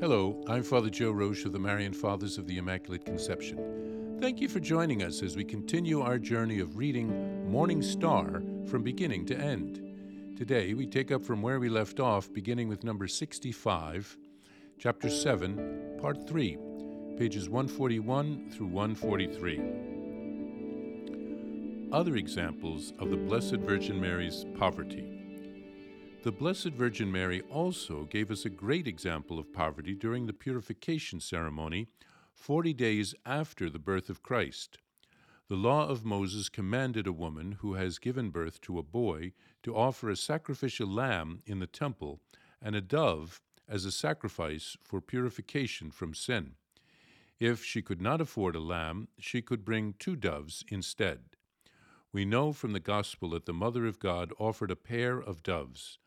Hello, I'm Father Joe Roche of the Marian Fathers of the Immaculate Conception. Thank you for joining us as we continue our journey of reading Morning Star from beginning to end. Today we take up from where we left off, beginning with number 65, chapter 7, part 3, pages 141 through 143. Other examples of the Blessed Virgin Mary's poverty. The Blessed Virgin Mary also gave us a great example of poverty during the purification ceremony, 40 days after the birth of Christ. The law of Moses commanded a woman who has given birth to a boy to offer a sacrificial lamb in the temple and a dove as a sacrifice for purification from sin. If she could not afford a lamb, she could bring two doves instead. We know from the Gospel that the Mother of God offered a pair of doves.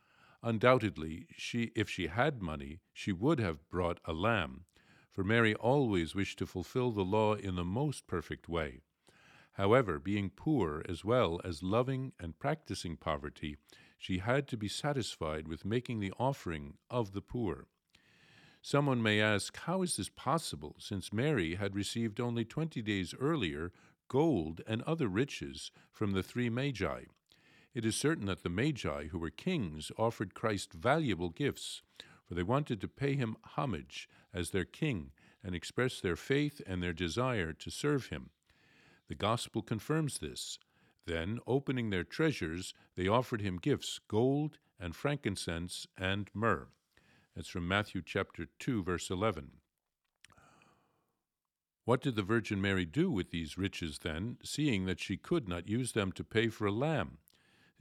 Undoubtedly, she, if she had money, she would have brought a lamb, for Mary always wished to fulfill the law in the most perfect way. However, being poor as well as loving and practicing poverty, she had to be satisfied with making the offering of the poor. Someone may ask, how is this possible, since Mary had received only twenty days earlier gold and other riches from the three Magi? It is certain that the Magi, who were kings, offered Christ valuable gifts, for they wanted to pay him homage as their king and express their faith and their desire to serve him. The Gospel confirms this. Then, opening their treasures, they offered him gifts gold and frankincense and myrrh. That's from Matthew chapter 2, verse 11. What did the Virgin Mary do with these riches then, seeing that she could not use them to pay for a lamb?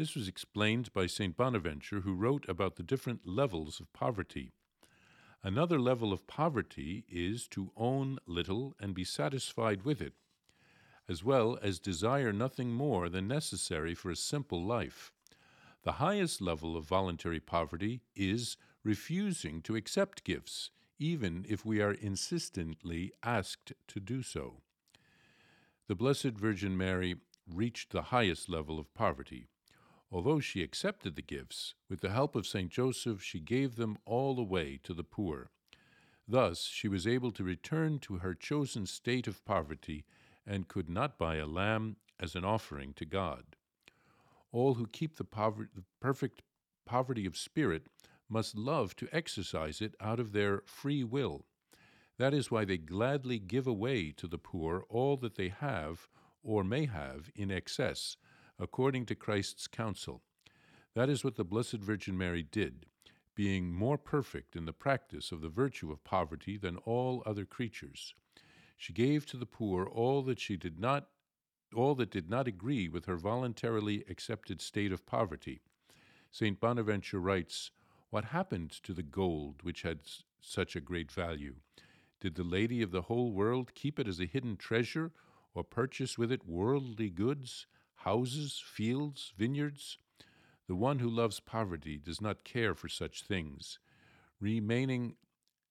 This was explained by St. Bonaventure, who wrote about the different levels of poverty. Another level of poverty is to own little and be satisfied with it, as well as desire nothing more than necessary for a simple life. The highest level of voluntary poverty is refusing to accept gifts, even if we are insistently asked to do so. The Blessed Virgin Mary reached the highest level of poverty. Although she accepted the gifts, with the help of St. Joseph she gave them all away to the poor. Thus she was able to return to her chosen state of poverty and could not buy a lamb as an offering to God. All who keep the, the perfect poverty of spirit must love to exercise it out of their free will. That is why they gladly give away to the poor all that they have or may have in excess according to Christ's counsel. That is what the Blessed Virgin Mary did, being more perfect in the practice of the virtue of poverty than all other creatures. She gave to the poor all that she did not all that did not agree with her voluntarily accepted state of poverty. St. Bonaventure writes, What happened to the gold which had such a great value? Did the lady of the whole world keep it as a hidden treasure, or purchase with it worldly goods? Houses, fields, vineyards. The one who loves poverty does not care for such things. Remaining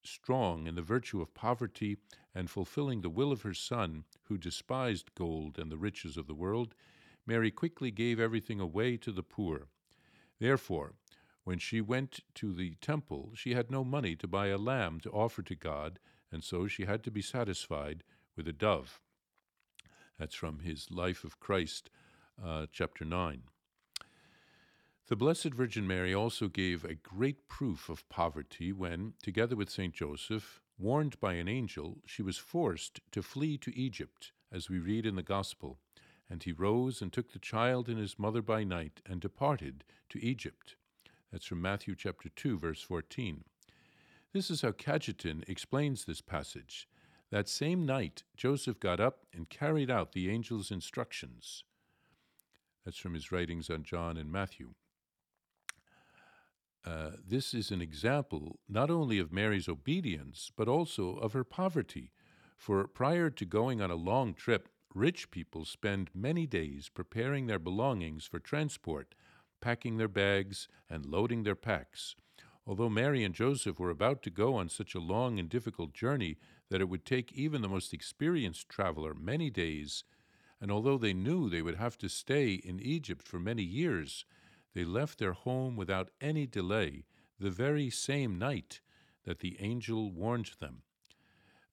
strong in the virtue of poverty and fulfilling the will of her Son, who despised gold and the riches of the world, Mary quickly gave everything away to the poor. Therefore, when she went to the temple, she had no money to buy a lamb to offer to God, and so she had to be satisfied with a dove. That's from his Life of Christ, uh, chapter 9. The Blessed Virgin Mary also gave a great proof of poverty when, together with St. Joseph, warned by an angel, she was forced to flee to Egypt, as we read in the Gospel. And he rose and took the child and his mother by night and departed to Egypt. That's from Matthew chapter 2, verse 14. This is how Cajetan explains this passage. That same night, Joseph got up and carried out the angel's instructions. That's from his writings on John and Matthew. Uh, this is an example not only of Mary's obedience, but also of her poverty. For prior to going on a long trip, rich people spend many days preparing their belongings for transport, packing their bags, and loading their packs. Although Mary and Joseph were about to go on such a long and difficult journey that it would take even the most experienced traveler many days and although they knew they would have to stay in Egypt for many years, they left their home without any delay the very same night that the angel warned them.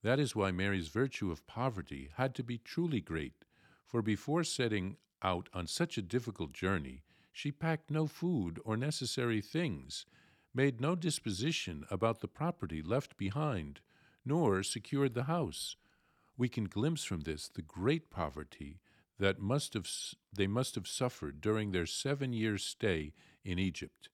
That is why Mary's virtue of poverty had to be truly great, for before setting out on such a difficult journey, she packed no food or necessary things, made no disposition about the property left behind, nor secured the house. We can glimpse from this the great poverty that must have, they must have suffered during their seven years' stay in Egypt.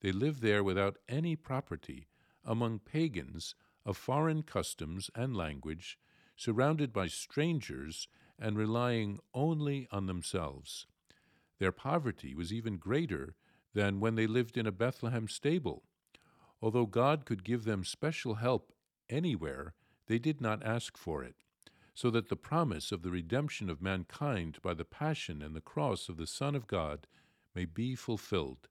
They lived there without any property, among pagans of foreign customs and language, surrounded by strangers and relying only on themselves. Their poverty was even greater than when they lived in a Bethlehem stable. Although God could give them special help anywhere, they did not ask for it, so that the promise of the redemption of mankind by the passion and the cross of the Son of God may be fulfilled.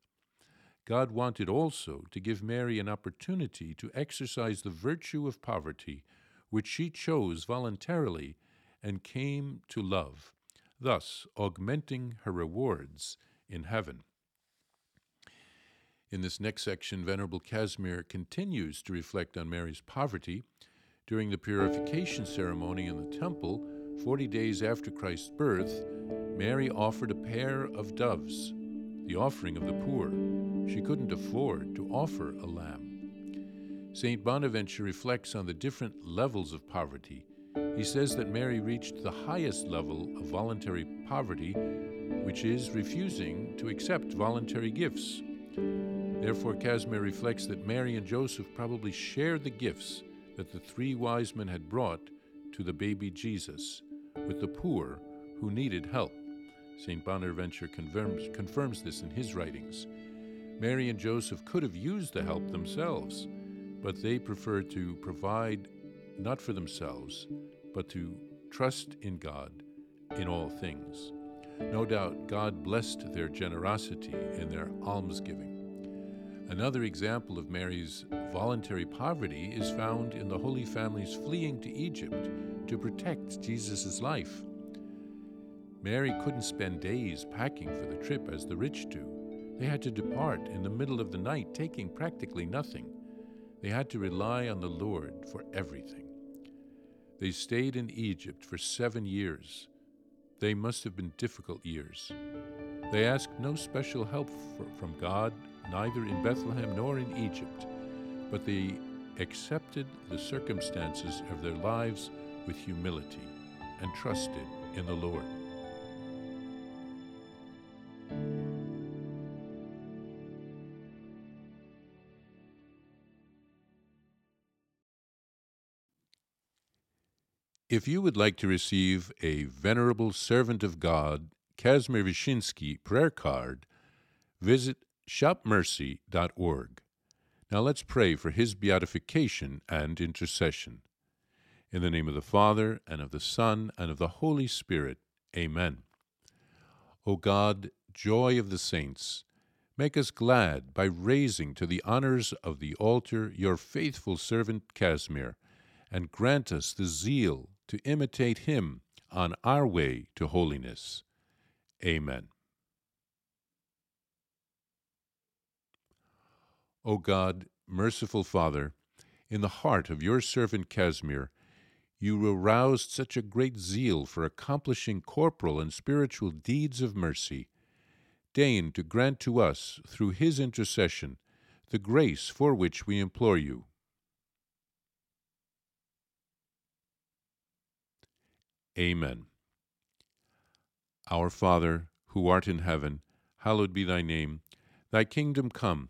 God wanted also to give Mary an opportunity to exercise the virtue of poverty, which she chose voluntarily and came to love, thus augmenting her rewards in heaven. In this next section, Venerable Casimir continues to reflect on Mary's poverty. During the purification ceremony in the temple, 40 days after Christ's birth, Mary offered a pair of doves, the offering of the poor. She couldn't afford to offer a lamb. St. Bonaventure reflects on the different levels of poverty. He says that Mary reached the highest level of voluntary poverty, which is refusing to accept voluntary gifts. Therefore, Casimir reflects that Mary and Joseph probably shared the gifts that the three wise men had brought to the baby Jesus with the poor who needed help. St. Bonaventure confirms, confirms this in his writings. Mary and Joseph could have used the help themselves, but they preferred to provide not for themselves, but to trust in God in all things. No doubt God blessed their generosity and their almsgiving. Another example of Mary's voluntary poverty is found in the Holy Family's fleeing to Egypt to protect Jesus' life. Mary couldn't spend days packing for the trip as the rich do. They had to depart in the middle of the night, taking practically nothing. They had to rely on the Lord for everything. They stayed in Egypt for seven years. They must have been difficult years. They asked no special help for, from God, neither in Bethlehem nor in Egypt, but they accepted the circumstances of their lives with humility and trusted in the Lord. If you would like to receive a Venerable Servant of God, Casimir Wyszyński prayer card, visit shopmercy.org. Now let's pray for his beatification and intercession. In the name of the Father, and of the Son, and of the Holy Spirit. Amen. O God, joy of the saints, make us glad by raising to the honors of the altar your faithful servant Casimir, and grant us the zeal to imitate him on our way to holiness. Amen. O God, merciful Father, in the heart of your servant Casimir, you aroused such a great zeal for accomplishing corporal and spiritual deeds of mercy. Deign to grant to us, through his intercession, the grace for which we implore you. Amen. Our Father, who art in heaven, hallowed be thy name. Thy kingdom come,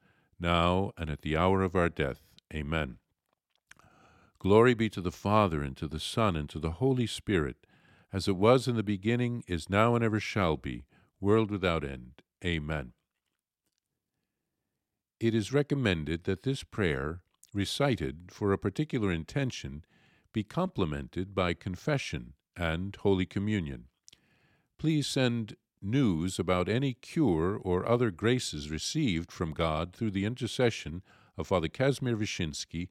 now and at the hour of our death. Amen. Glory be to the Father, and to the Son, and to the Holy Spirit, as it was in the beginning, is now, and ever shall be, world without end. Amen. It is recommended that this prayer, recited for a particular intention be complemented by confession and Holy Communion. Please send news about any cure or other graces received from God through the intercession of Father Kazimir Wyszynski,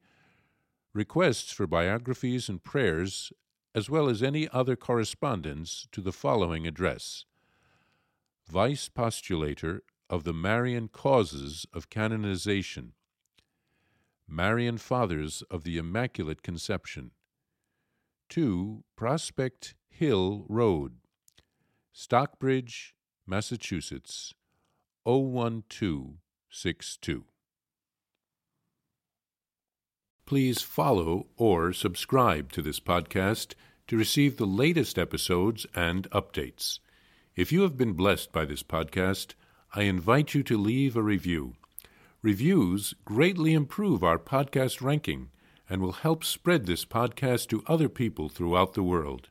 requests for biographies and prayers, as well as any other correspondence to the following address. Vice Postulator of the Marian Causes of Canonization, Marian Fathers of the Immaculate Conception, 2 Prospect Hill Road, Stockbridge, Massachusetts 01262. Please follow or subscribe to this podcast to receive the latest episodes and updates. If you have been blessed by this podcast, I invite you to leave a review. Reviews greatly improve our podcast ranking and will help spread this podcast to other people throughout the world.